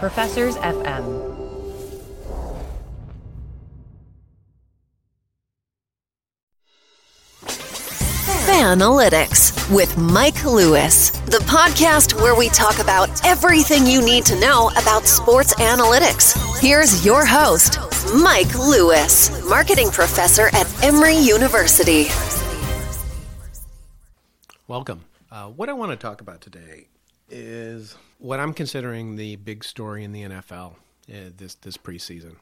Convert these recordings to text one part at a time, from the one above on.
Professors FM. Fanalytics with Mike Lewis, the podcast where we talk about everything you need to know about sports analytics. Here's your host, Mike Lewis, marketing professor at Emory University. Welcome. Uh, what I want to talk about today is what I'm considering the big story in the NFL uh, this this preseason,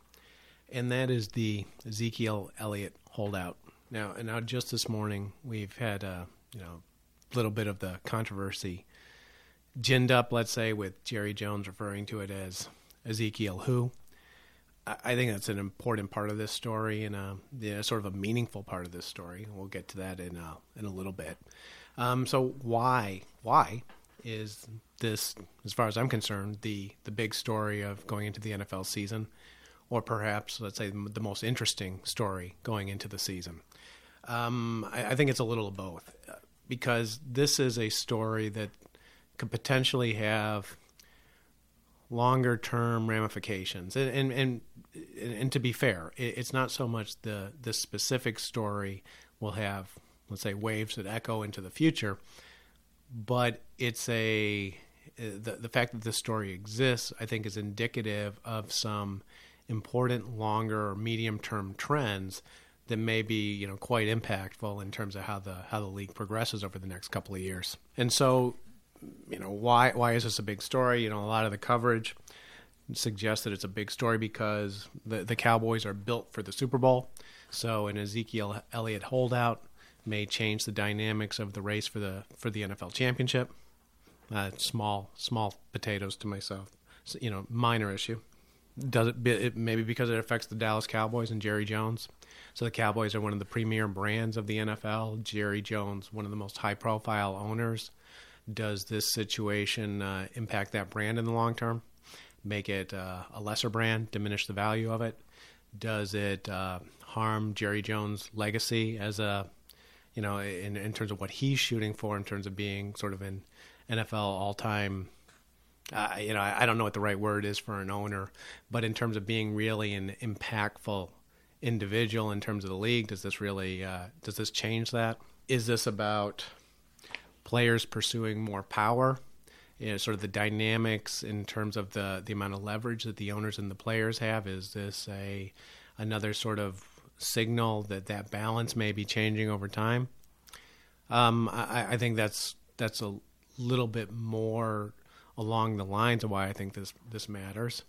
and that is the Ezekiel Elliott holdout. Now, and now just this morning we've had a you know little bit of the controversy ginned up, let's say, with Jerry Jones referring to it as Ezekiel who. I think that's an important part of this story and a, yeah, sort of a meaningful part of this story. We'll get to that in a, in a little bit. Um, so why why is this, as far as I'm concerned, the the big story of going into the NFL season, or perhaps let's say the most interesting story going into the season? Um, I, I, think it's a little of both, because this is a story that could potentially have longer term ramifications. And, and, and and to be fair, it's not so much the the specific story will have let's say waves that echo into the future, but it's a uh, the the fact that this story exists, I think, is indicative of some important longer or medium term trends that may be you know quite impactful in terms of how the how the league progresses over the next couple of years. And so, you know, why why is this a big story? You know, a lot of the coverage suggests that it's a big story because the the Cowboys are built for the Super Bowl. So an Ezekiel Elliott holdout may change the dynamics of the race for the for the NFL championship. Uh, small small potatoes to myself, so, you know, minor issue. Does it, it maybe because it affects the Dallas Cowboys and Jerry Jones? So the Cowboys are one of the premier brands of the NFL. Jerry Jones, one of the most high profile owners. Does this situation uh, impact that brand in the long term? Make it uh, a lesser brand, diminish the value of it? Does it uh, harm Jerry Jones' legacy as a you know, in, in terms of what he's shooting for, in terms of being sort of an NFL all time. Uh, you know, I, I, don't know what the right word is for an owner, but in terms of being really an impactful individual in terms of the league, does this really uh, does this change that? Is this about players pursuing more power? You know, sort of the dynamics in terms of the the amount of leverage that the owners and the players have. Is this a another sort of signal that that balance may be changing over time. Um, I, I, think that's that's a little bit more along the lines of why I think this this matters.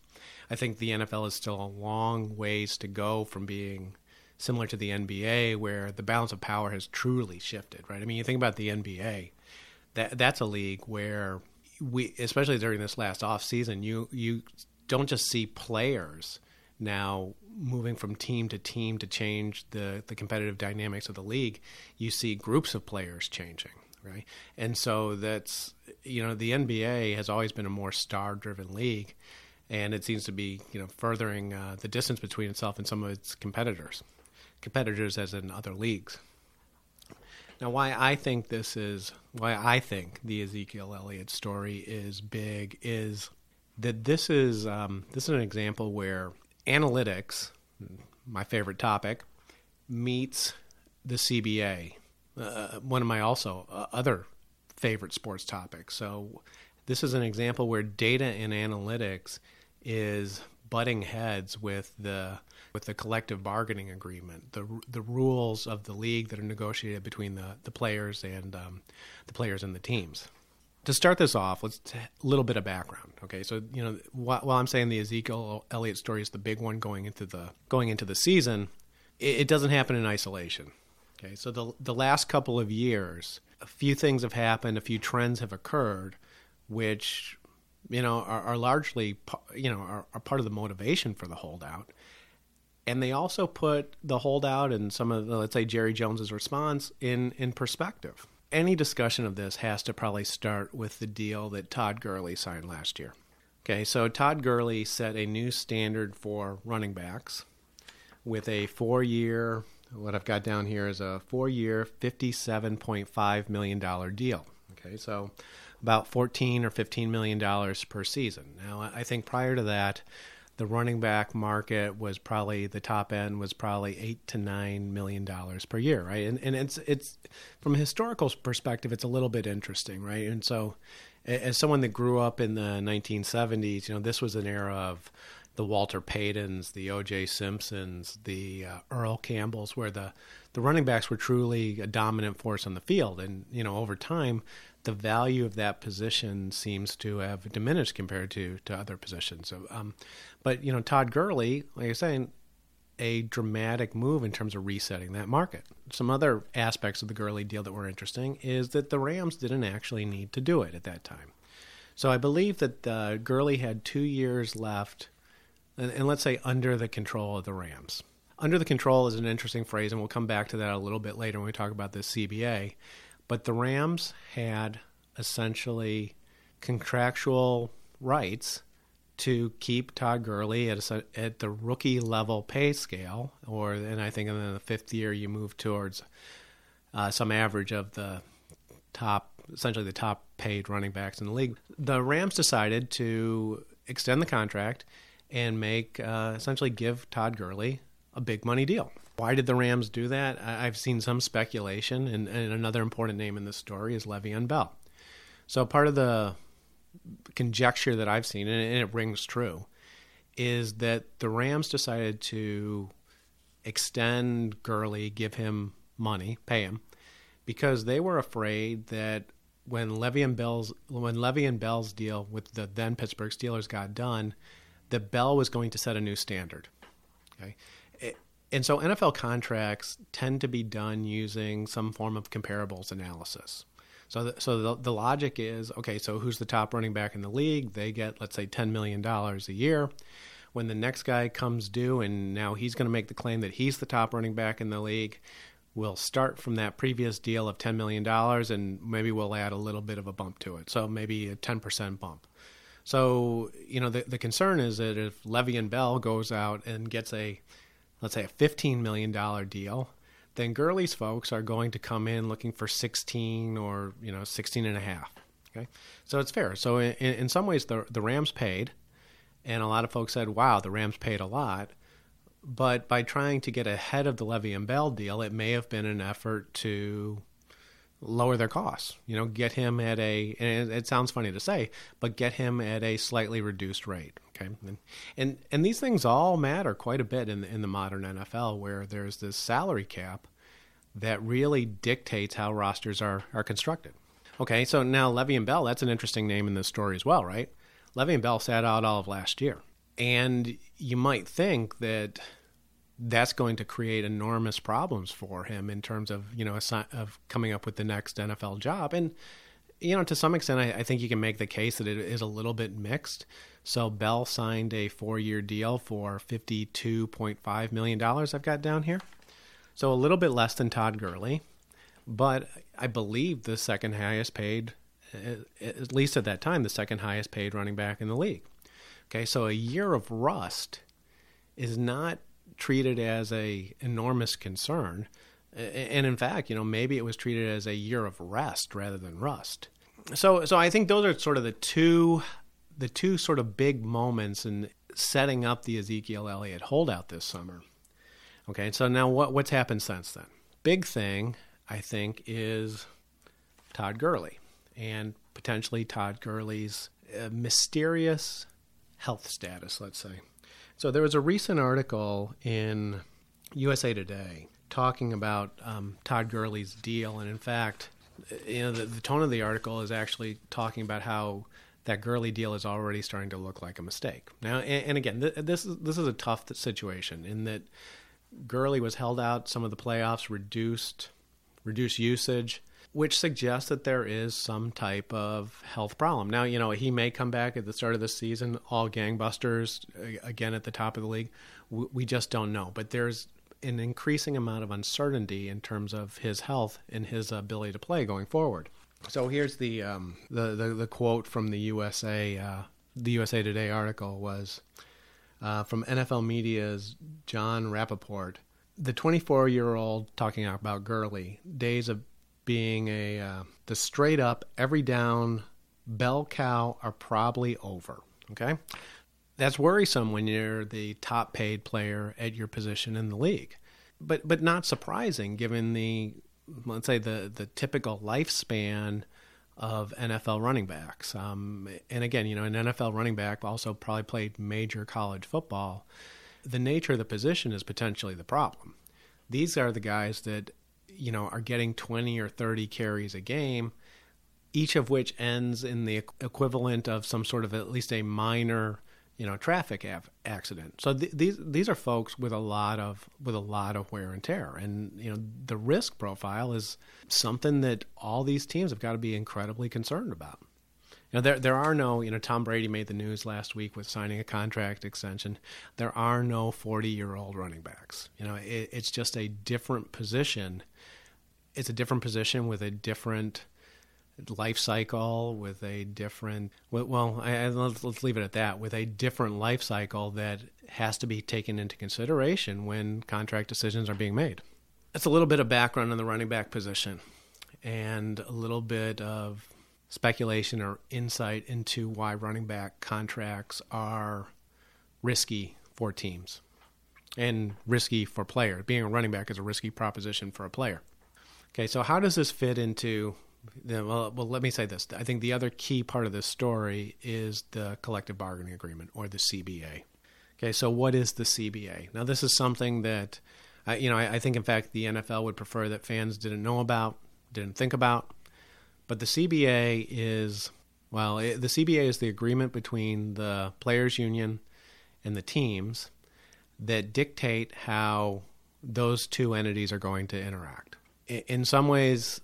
I think the NFL is still a long ways to go from being similar to the NBA, where the balance of power has truly shifted. Right? I mean, you think about the NBA. That that's a league where we, especially during this last off season, you you don't just see players now moving from team to team to change the, the competitive dynamics of the league, you see groups of players changing, right? And so that's, you know, the NBA has always been a more star driven league, and it seems to be, you know, furthering uh, the distance between itself and some of its competitors, competitors as in other leagues. Now, why I think this is, why I think the Ezekiel Elliott story is big is that this is um, this is an example where analytics, my favorite topic, meets the CBA, uh, one of my also uh, other favorite sports topics. So this is an example where data and analytics is butting heads with the with the collective bargaining agreement, the the rules of the league that are negotiated between the the players and um, the players and the teams to start this off, let's t- a little bit of background. Okay, so you know, while, while, I'm saying the Ezekiel Elliott story is the big one going into the going into the season, it, it, doesn't happen in isolation. Okay, so the the last couple of years, a few things have happened, a few trends have occurred, which you know are, are largely you know are, are part of the motivation for the holdout. And they also put the holdout and some of the, let's say Jerry Jones's response in in perspective any discussion of this has to probably start with the deal that Todd Gurley signed last year. Okay, so Todd Gurley set a new standard for running backs with a four year, what I've got down here is a four year, $57.5 million deal. Okay, so about 14 or 15 million dollars per season. Now, I think prior to that, the running back market was probably the top end was probably eight to nine million dollars per year, right? And and it's it's from a historical perspective, it's a little bit interesting, right? And so, as someone that grew up in the 1970s, you know, this was an era of the Walter Paytons, the O.J. Simpsons, the uh, Earl Campbells, where the the running backs were truly a dominant force on the field, and you know, over time the value of that position seems to have diminished compared to, to other positions. So, um, but you know, Todd Gurley, like was saying, a dramatic move in terms of resetting that market. Some other aspects of the Gurley deal that were interesting is that the Rams didn't actually need to do it at that time. So I believe that uh, Gurley had two years left, and, and let's say under the control of the Rams. Under the control is an interesting phrase, and we'll come back to that a little bit later when we talk about the CBA. But the Rams had essentially contractual rights to keep Todd Gurley at a, at the rookie level pay scale, or and I think in the fifth year you move towards uh, some average of the top, essentially the top paid running backs in the league. The Rams decided to extend the contract and make uh, essentially give Todd Gurley a big money deal. Why did the Rams do that? I've seen some speculation, and, and another important name in this story is Le'Veon Bell. So part of the conjecture that I've seen, and it rings true, is that the Rams decided to extend Gurley, give him money, pay him, because they were afraid that when Le'Veon Bell's when Le'Veon Bell's deal with the then Pittsburgh Steelers got done, that Bell was going to set a new standard. Okay, and so NFL contracts tend to be done using some form of comparables analysis. So, the, so the, the logic is okay. So, who's the top running back in the league? They get, let's say, ten million dollars a year. When the next guy comes due, and now he's going to make the claim that he's the top running back in the league, we'll start from that previous deal of ten million dollars, and maybe we'll add a little bit of a bump to it. So maybe a ten percent bump. So, you know, the, the concern is that if Le'Veon Bell goes out and gets a let's say a $15 million deal, then Gurley's folks are going to come in looking for 16 or, you know, 16 and a half. Okay. So it's fair. So in, in some ways, the, the Rams paid, and a lot of folks said, wow, the Rams paid a lot. But by trying to get ahead of the Le'Veon Bell deal, it may have been an effort to lower their costs. You know, get him at a and it, sounds funny to say, but get him at a slightly reduced rate. Okay, and and, and these things all matter quite a bit in in the modern NFL, where there's this salary cap that really dictates how rosters are are constructed. Okay, so now Le'Veon Bell, that's an interesting name in this story as well, right? Le'Veon Bell sat out all of last year, and you might think that that's going to create enormous problems for him in terms of you know of coming up with the next NFL job. And you know, to some extent, I, I, think you can make the case that it is a little bit mixed. So Bell signed a four-year deal for fifty-two point five million dollars. I've got down here, so a little bit less than Todd Gurley, but I believe the second highest paid, at least at that time, the second highest paid running back in the league. Okay, so a year of rust is not treated as a enormous concern. And in fact, you know, maybe it was treated as a year of rest rather than rust. So, so I think those are sort of the two, the two sort of big moments in setting up the Ezekiel Elliott holdout this summer. Okay, so now what what's happened since then? Big thing, I think, is Todd Gurley and potentially Todd Gurley's uh, mysterious health status. Let's say. So there was a recent article in USA Today talking about um, Todd Gurley's deal, and in fact, you know, the, the, tone of the article is actually talking about how that Gurley deal is already starting to look like a mistake. Now, and, and again, th- this is this is a tough situation in that Gurley was held out. Some of the playoffs, reduced reduced usage which suggests that there is some type of health problem. Now, you know, he may come back at the start of the season, all gangbusters, again at the top of the league. We just don't know. But there's an increasing amount of uncertainty in terms of his health and his ability to play going forward. So here's the um, the, the, the quote from the USA uh, the USA Today article was uh, from NFL Media's John Rapoport. The 24 year old talking about Gurley days of being a uh, the straight up every down bell cow are probably over. Okay. That's worrisome when you're the top paid player at your position in the league. But but not surprising given the let's say the the typical lifespan of NFL running backs. Um, and again, you know, an NFL running back also probably played major college football. The nature of the position is potentially the problem. These are the guys that, you know, are getting 20 or 30 carries a game, each of which ends in the equivalent of some sort of at least a minor you know traffic av- accident. So th- these these are folks with a lot of with a lot of wear and tear, and you know the risk profile is something that all these teams have got to be incredibly concerned about. You know, there there are no you know Tom Brady made the news last week with signing a contract extension. There are no forty year old running backs. You know, it, it's just a different position. It's a different position with a different life cycle with a different well I, let's, let's leave it at that. With a different life cycle that has to be taken into consideration when contract decisions are being made. That's a little bit of background on the running back position and a little bit of speculation or insight into why running back contracts are risky for teams and risky for players being a running back is a risky proposition for a player okay so how does this fit into well, well, let me say this. I think the other key part of this story is the collective bargaining agreement or the CBA. Okay, so what is the CBA? Now, this is something that, uh, you know, I, I think in fact the NFL would prefer that fans didn't know about, didn't think about. But the CBA is, well, it, the CBA is the agreement between the players' union and the teams that dictate how those two entities are going to interact. In some ways,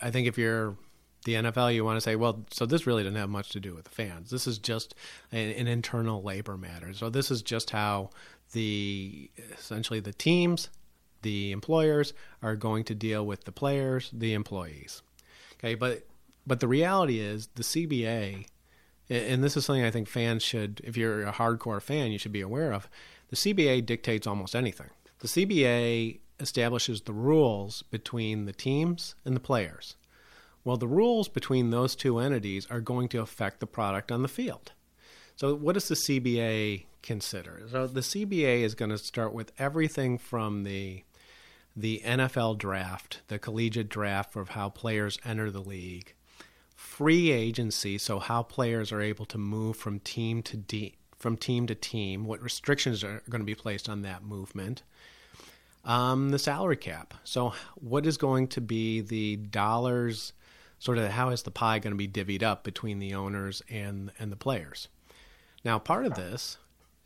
I think if you're the NFL, you want to say, well, so this really doesn't have much to do with the fans. This is just an, an internal labor matter. So this is just how the essentially the teams, the employers are going to deal with the players, the employees. Okay, but but the reality is the CBA, and this is something I think fans should, if you're a hardcore fan, you should be aware of. The CBA dictates almost anything. The CBA establishes the rules between the teams and the players. Well, the rules between those two entities are going to affect the product on the field. So, what does the CBA consider? So, the CBA is going to start with everything from the the NFL draft, the collegiate draft of how players enter the league, free agency, so how players are able to move from team to de- from team to team, what restrictions are going to be placed on that movement, um, the salary cap. So, what is going to be the dollars? Sort of how is the pie going to be divvied up between the owners and and the players? Now, part of this,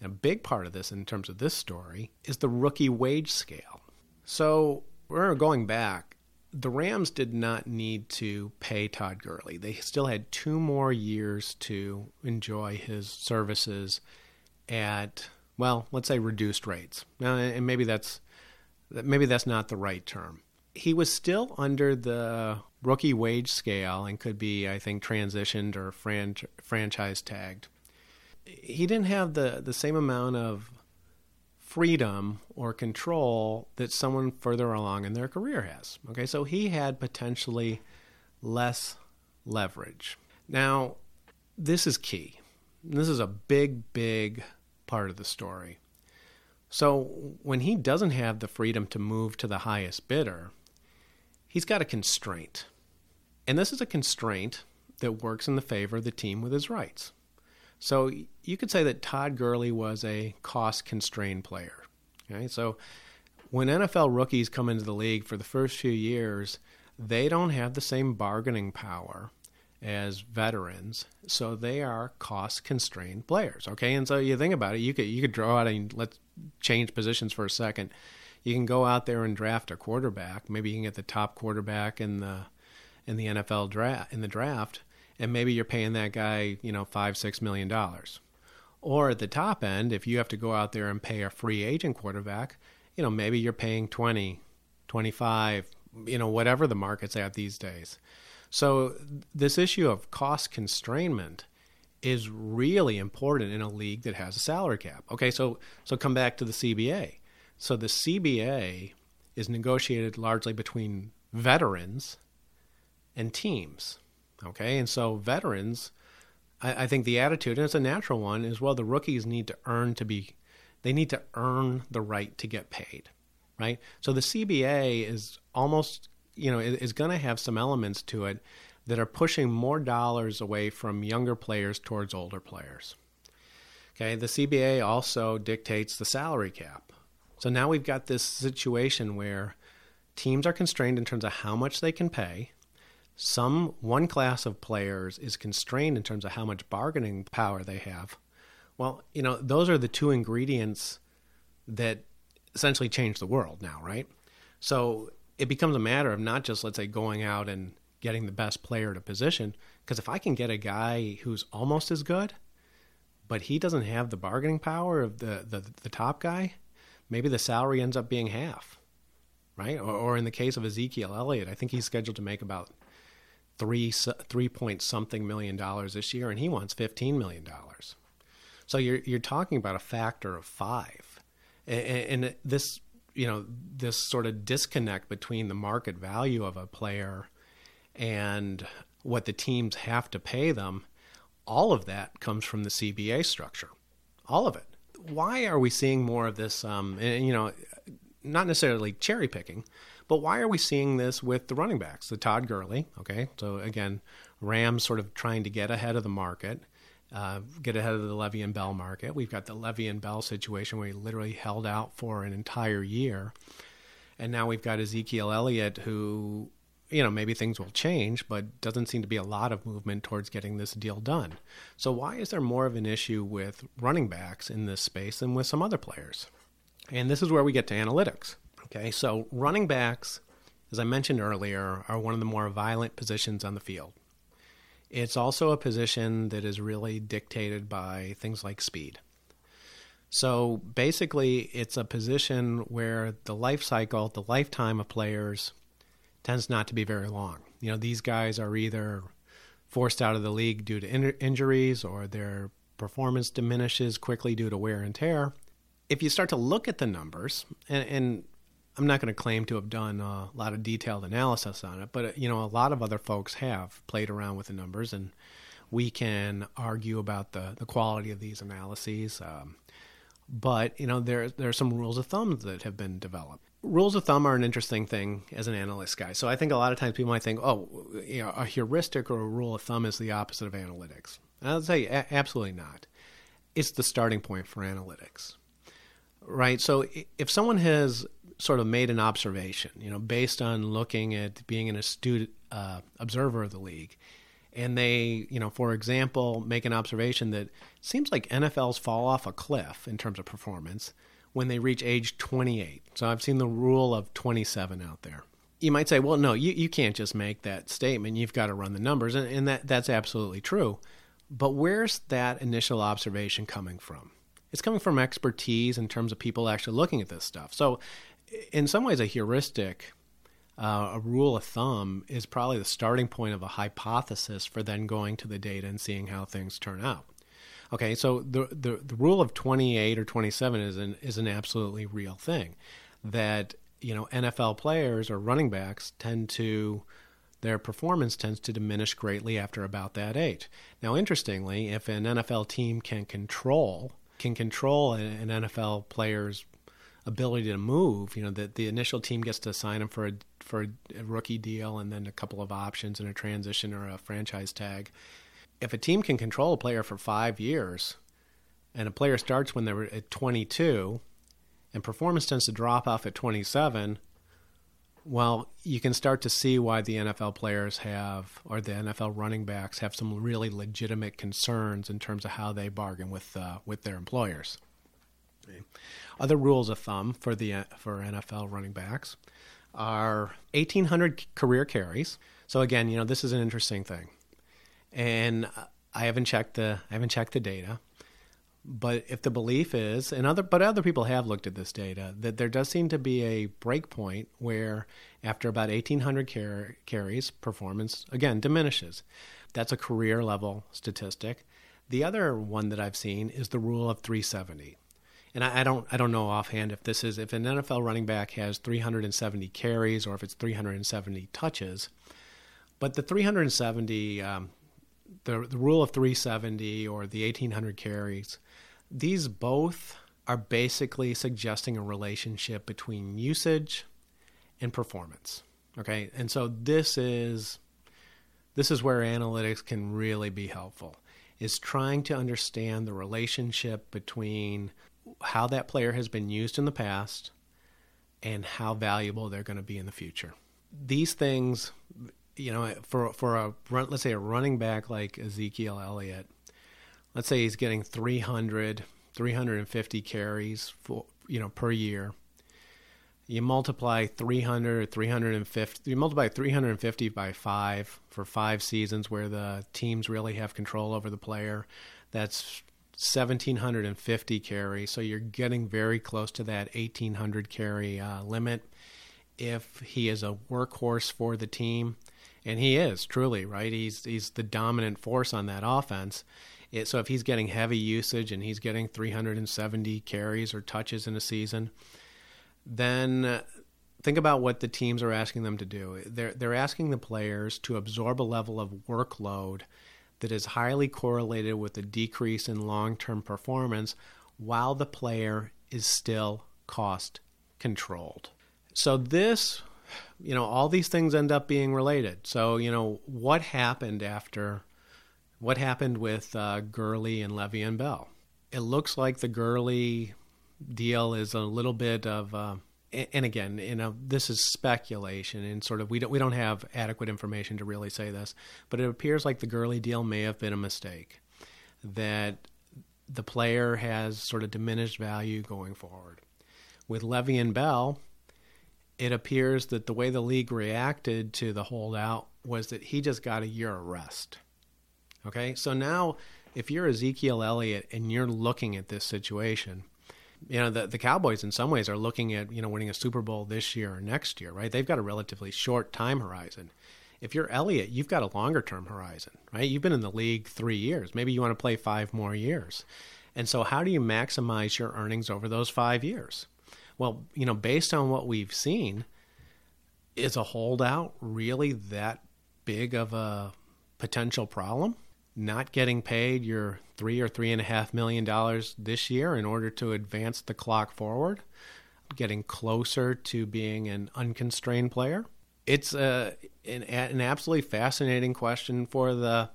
a big part of this in terms of this story, is the rookie wage scale. So, we're going back. The Rams did not need to pay Todd Gurley. They still had two more years to enjoy his services at, well, let's say reduced rates. Now, and maybe that's maybe that's not the right term. He was still under the rookie wage scale and could be, I think, transitioned or fran- franchise tagged. He didn't have the, the same amount of freedom or control that someone further along in their career has. Okay, so he had potentially less leverage. Now, this is key. This is a big, big part of the story. So when he doesn't have the freedom to move to the highest bidder, he's got a constraint. And this is a constraint that works in the favor of the team with his rights. So you could say that Todd Gurley was a cost constrained player. Okay? So when NFL rookies come into the league for the first few years, they don't have the same bargaining power as veterans, so they are cost constrained players. Okay, and so you think about it, you could you could draw out and let's change positions for a second. You can go out there and draft a quarterback. Maybe you can get the top quarterback in the in the NFL draft in the draft, and maybe you're paying that guy you know five six million dollars. Or at the top end, if you have to go out there and pay a free agent quarterback, you know maybe you're paying 20, 25, you know whatever the market's at these days. So this issue of cost constrainment is really important in a league that has a salary cap. Okay, so so come back to the CBA. So the CBA is negotiated largely between veterans and teams. Okay, and so veterans I, I think the attitude, and it's a natural one, is well, the rookies need to earn to be, they need to earn the right to get paid, right? So the CBA is almost, you know, is going to have some elements to it that are pushing more dollars away from younger players towards older players. Okay, the CBA also dictates the salary cap. So now we've got this situation where teams are constrained in terms of how much they can pay some one class of players is constrained in terms of how much bargaining power they have. Well, you know, those are the two ingredients that essentially change the world now, right? So it becomes a matter of not just, let's say, going out and getting the best player to position, because if I can get a guy who's almost as good, but he doesn't have the bargaining power of the, the, the top guy, maybe the salary ends up being half, right? Or, or in the case of Ezekiel Elliott, I think he's scheduled to make about three three point something million dollars this year, and he wants fifteen million dollars. So you're you're talking about a factor of five, and, and this you know this sort of disconnect between the market value of a player and what the teams have to pay them. All of that comes from the CBA structure, all of it. Why are we seeing more of this? Um, you know, not necessarily cherry picking, but why are we seeing this with the running backs? The Todd Gurley, okay. So again, Rams sort of trying to get ahead of the market, uh, get ahead of the Le'Veon Bell market. We've got the Le'Veon Bell situation where he literally held out for an entire year, and now we've got Ezekiel Elliott who. You know, maybe things will change, but doesn't seem to be a lot of movement towards getting this deal done. So, why is there more of an issue with running backs in this space than with some other players? And this is where we get to analytics. Okay, so running backs, as I mentioned earlier, are one of the more violent positions on the field. It's also a position that is really dictated by things like speed. So basically, it's a position where the life cycle, the lifetime of players, tends not to be very long. You know, these guys are either forced out of the league due to in- injuries or their performance diminishes quickly due to wear and tear. If you start to look at the numbers, and, and I'm not going to claim to have done a lot of detailed analysis on it, but you know, a lot of other folks have played around with the numbers, and we can argue about the the quality of these analyses. Um, but you know, there there are some rules of thumb that have been developed. Rules of thumb are an interesting thing as an analyst guy. So I think a lot of times people might think, oh, you know, a heuristic or a rule of thumb is the opposite of analytics. And I'll say a- absolutely not. It's the starting point for analytics, right? So if someone has sort of made an observation, you know, based on looking at being an astute uh, observer of the league. And they, you know, for example, make an observation that seems like NFLs fall off a cliff in terms of performance when they reach age 28. So I've seen the rule of 27 out there. You might say, well, no, you, you can't just make that statement. You've got to run the numbers. And, and that, that's absolutely true. But where's that initial observation coming from? It's coming from expertise in terms of people actually looking at this stuff. So in some ways, a heuristic, uh, a rule of thumb, is probably the starting point of a hypothesis for then going to the data and seeing how things turn out. Okay, so the the, the rule of 28 or 27 is an is an absolutely real thing. That you know NFL players or running backs tend to their performance tends to diminish greatly after about that age. Now, interestingly, if an NFL team can control can control an NFL player's ability to move. You know, that the initial team gets to sign him for a for a rookie deal and then a couple of options and a transition or a franchise tag. If a team can control a player for five years, and a player starts when they're at 22, and performance tends to drop off at 27, well, you can start to see why the NFL players have, or the NFL running backs have some really legitimate concerns in terms of how they bargain with uh, with their employers. Other rules of thumb for the for NFL running backs are 1,800 career carries. So again, you know this is an interesting thing, and I haven't checked the I haven't checked the data, but if the belief is, and other but other people have looked at this data, that there does seem to be a break point where after about 1,800 car- carries, performance again diminishes. That's a career level statistic. The other one that I've seen is the rule of 370 and I, I, don't I don't know offhand if this is if an NFL running back has 370 carries or if it's 370 touches, but the 370 um, the, the rule of 370 or the 1800 carries, these both are basically suggesting a relationship between usage and performance. Okay, and so this is this is where analytics can really be helpful. Is trying to understand the relationship between how that player has been used in the past and how valuable they're going to be in the future. These things, you know, for for a run, let's say a running back like Ezekiel Elliott, let's say he's getting 300, 350 carries for you know per year. You multiply 300, 350, you multiply 350 by five for five seasons where the teams really have control over the player. That's 1750 carries, so you're getting very close to that 1800 carry uh, limit. If he is a workhorse for the team, and he is truly right, he's he's the dominant force on that offense. It, so if he's getting heavy usage and he's getting 370 carries or touches in a season, then uh, think about what the teams are asking them to do. They're they're asking the players to absorb a level of workload that is highly correlated with a decrease in long term performance while the player is still cost controlled. So, this, you know, all these things end up being related. So, you know, what happened after, what happened with uh, Gurley and Le'Veon Bell? It looks like the Gurley deal is a little bit of, uh, and again, you know, this is speculation and sort of we don't we don't have adequate information to really say this, but it appears like the Gurley deal may have been a mistake, that the player has sort of diminished value going forward. With Le'Veon Bell, it appears that the way the league reacted to the holdout was that he just got a year of rest. Okay, so now if you're Ezekiel Elliott and you're looking at this situation you know the the Cowboys in some ways are looking at you know winning a Super Bowl this year or next year, right? They've got a relatively short time horizon. If you're Elliott, you've got a longer term horizon, right? You've been in the league three years. Maybe you want to play five more years. And so, how do you maximize your earnings over those five years? Well, you know, based on what we've seen, is a holdout really that big of a potential problem? Not getting paid your three or three and a half million dollars this year in order to advance the clock forward, getting closer to being an unconstrained player. It's a, an, an absolutely fascinating question for the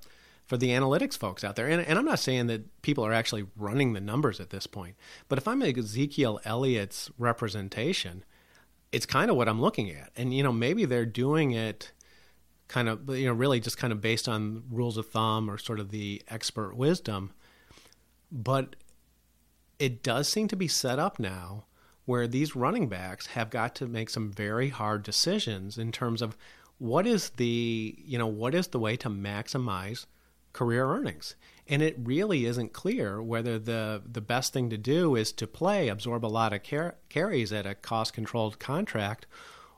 for the analytics folks out there. And, and, I'm not saying that people are actually running the numbers at this point, but if I'm Ezekiel Elliott's representation, it's kind of what I'm looking at. And you know, maybe they're doing it kind of you know really just kind of based on rules of thumb or sort of the expert wisdom. But it does seem to be set up now where these running backs have got to make some very hard decisions in terms of what is the you know what is the way to maximize career earnings. And it really isn't clear whether the the best thing to do is to play absorb a lot of car- carries at a cost controlled contract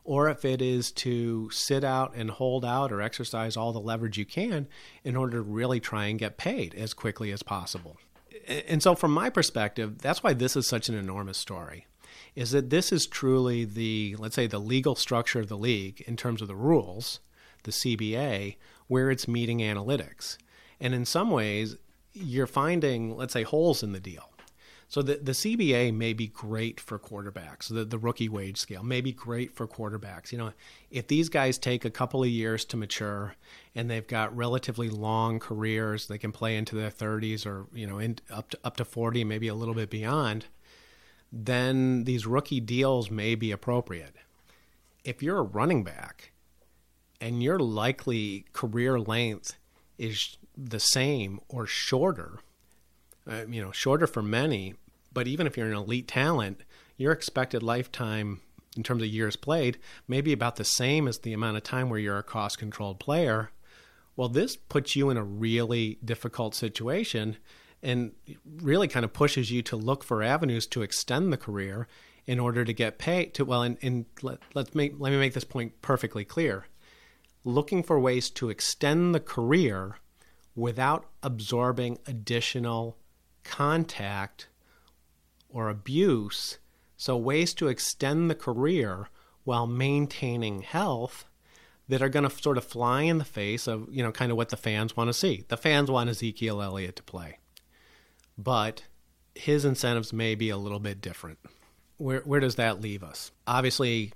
or if it is to sit out and hold out or exercise all the leverage you can in order to really try and get paid as quickly as possible. And so, from my perspective, that's why this is such an enormous story. Is that this is truly the, let's say, the legal structure of the league in terms of the rules, the CBA, where it's meeting analytics. And in some ways, you're finding, let's say, holes in the deal. So the, the CBA may be great for quarterbacks. The, the rookie wage scale may be great for quarterbacks. You know, if these guys take a couple of years to mature and they've got relatively long careers, they can play into their 30s or, you know, in, up to up to 40, maybe a little bit beyond, then these rookie deals may be appropriate. If you're a running back and your likely career length is the same or shorter, uh, you know, shorter for many, but even if you're an elite talent, your expected lifetime in terms of years played may be about the same as the amount of time where you're a cost controlled player. Well, this puts you in a really difficult situation and really kind of pushes you to look for avenues to extend the career in order to get paid to well and, and let, let's make let me make this point perfectly clear looking for ways to extend the career without absorbing additional contact or abuse. So, ways to extend the career while maintaining health, that are going to sort of fly in the face of, you know, kind of what the fans want to see. The fans want Ezekiel Elliott to play. But his incentives may be a little bit different. Where where does that leave us? Obviously,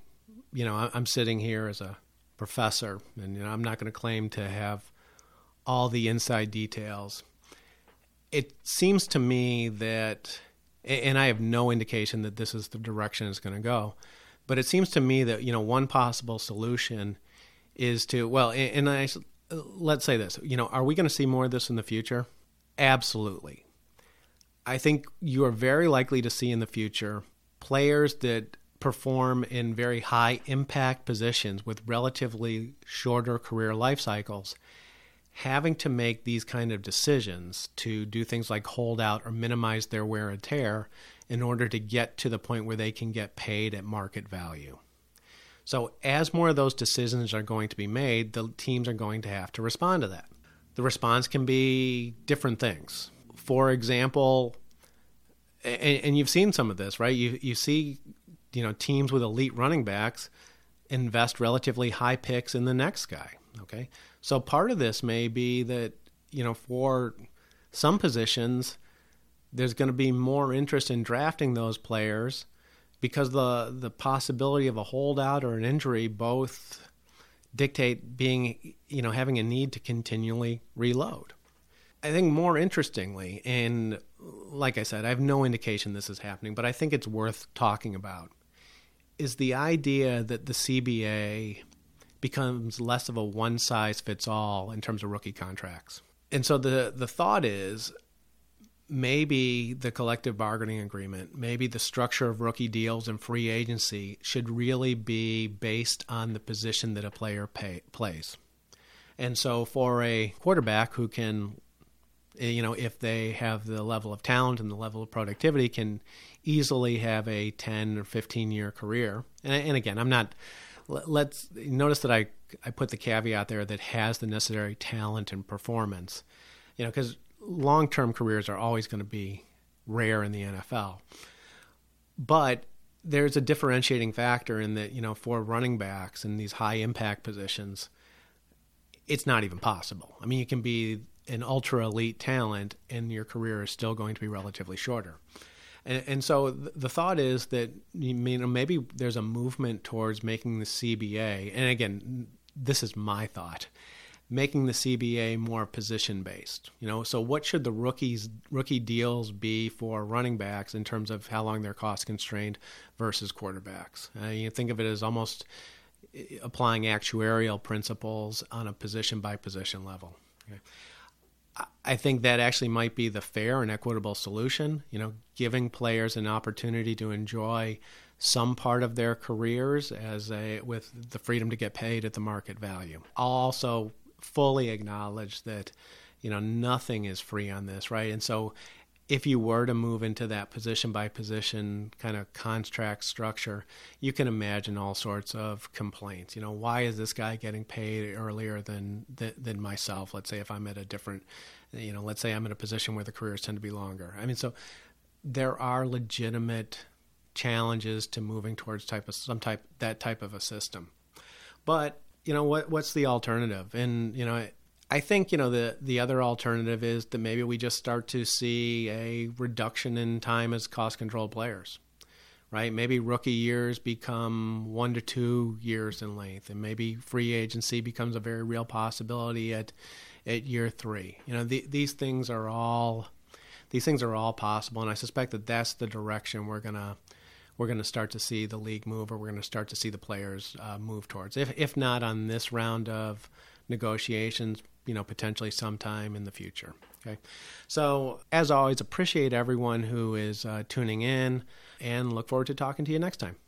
you know, I'm sitting here as a professor, and you know, I'm not going to claim to have all the inside details. It seems to me that, and I have no indication that this is the direction it's going to go, but it seems to me that you know one possible solution is to well, and I let's say this, you know, are we going to see more of this in the future? Absolutely. I think you are very likely to see in the future players that perform in very high impact positions with relatively shorter career life cycles having to make these kind of decisions to do things like hold out or minimize their wear and tear in order to get to the point where they can get paid at market value. So, as more of those decisions are going to be made, the teams are going to have to respond to that. The response can be different things. For example, and, and you've seen some of this, right? You you see, you know, teams with elite running backs invest relatively high picks in the next guy. Okay, so part of this may be that you know for some positions there's going to be more interest in drafting those players because the the possibility of a holdout or an injury both dictate being you know having a need to continually reload. I think more interestingly, and like I said, I have no indication this is happening, but I think it's worth talking about, is the idea that the CBA becomes less of a one size fits all in terms of rookie contracts. And so the the thought is maybe the collective bargaining agreement, maybe the structure of rookie deals and free agency should really be based on the position that a player pay, plays. And so for a quarterback who can eh, you know if they have the level of talent and the level of productivity can easily have a 10 or 15 year career. And, and again, I'm not let's notice that I I put the caveat there that has the necessary talent and performance. You know, because long term careers are always going to be rare in the NFL. But there's a differentiating factor in that you know for running backs in these high impact positions, it's not even possible. I mean, you can be an ultra elite talent, and your career is still going to be relatively shorter. And, and so the thought is that you know maybe there's a movement towards making the CBA, and again, this is my thought, making the CBA more position based. You know, so what should the rookies rookie deals be for running backs in terms of how long they're cost constrained versus quarterbacks? Uh, you think of it as almost eh, applying actuarial principles on a position by position level. Okay. I think that actually might be the fair and equitable solution. You know, giving players an opportunity to enjoy some part of their careers as a with the freedom to get paid at the market value. I'll also fully acknowledge that you know nothing is free on this, right? And so if you were to move into that position by position kind of contract structure, you can imagine all sorts of complaints. You know, why is this guy getting paid earlier than than myself? Let's say if I'm at a different, you know, let's say I'm in a position where the careers tend to be longer. I mean, so there are legitimate challenges to moving towards type of some type that type of a system. But you know what what's the alternative? And you know I think you know the the other alternative is that maybe we just start to see a reduction in time as cost control players, right? Maybe rookie years become one to two years in length, and maybe free agency becomes a very real possibility at at year three. You know, the, these things are all these things are all possible, and I suspect that that's the direction we're gonna we're going to start to see the league move, or we're going to start to see the players uh, move towards. If if not on this round of negotiations, you know, potentially sometime in the future. Okay. So, as always, appreciate everyone who is uh, tuning in and look forward to talking to you next time.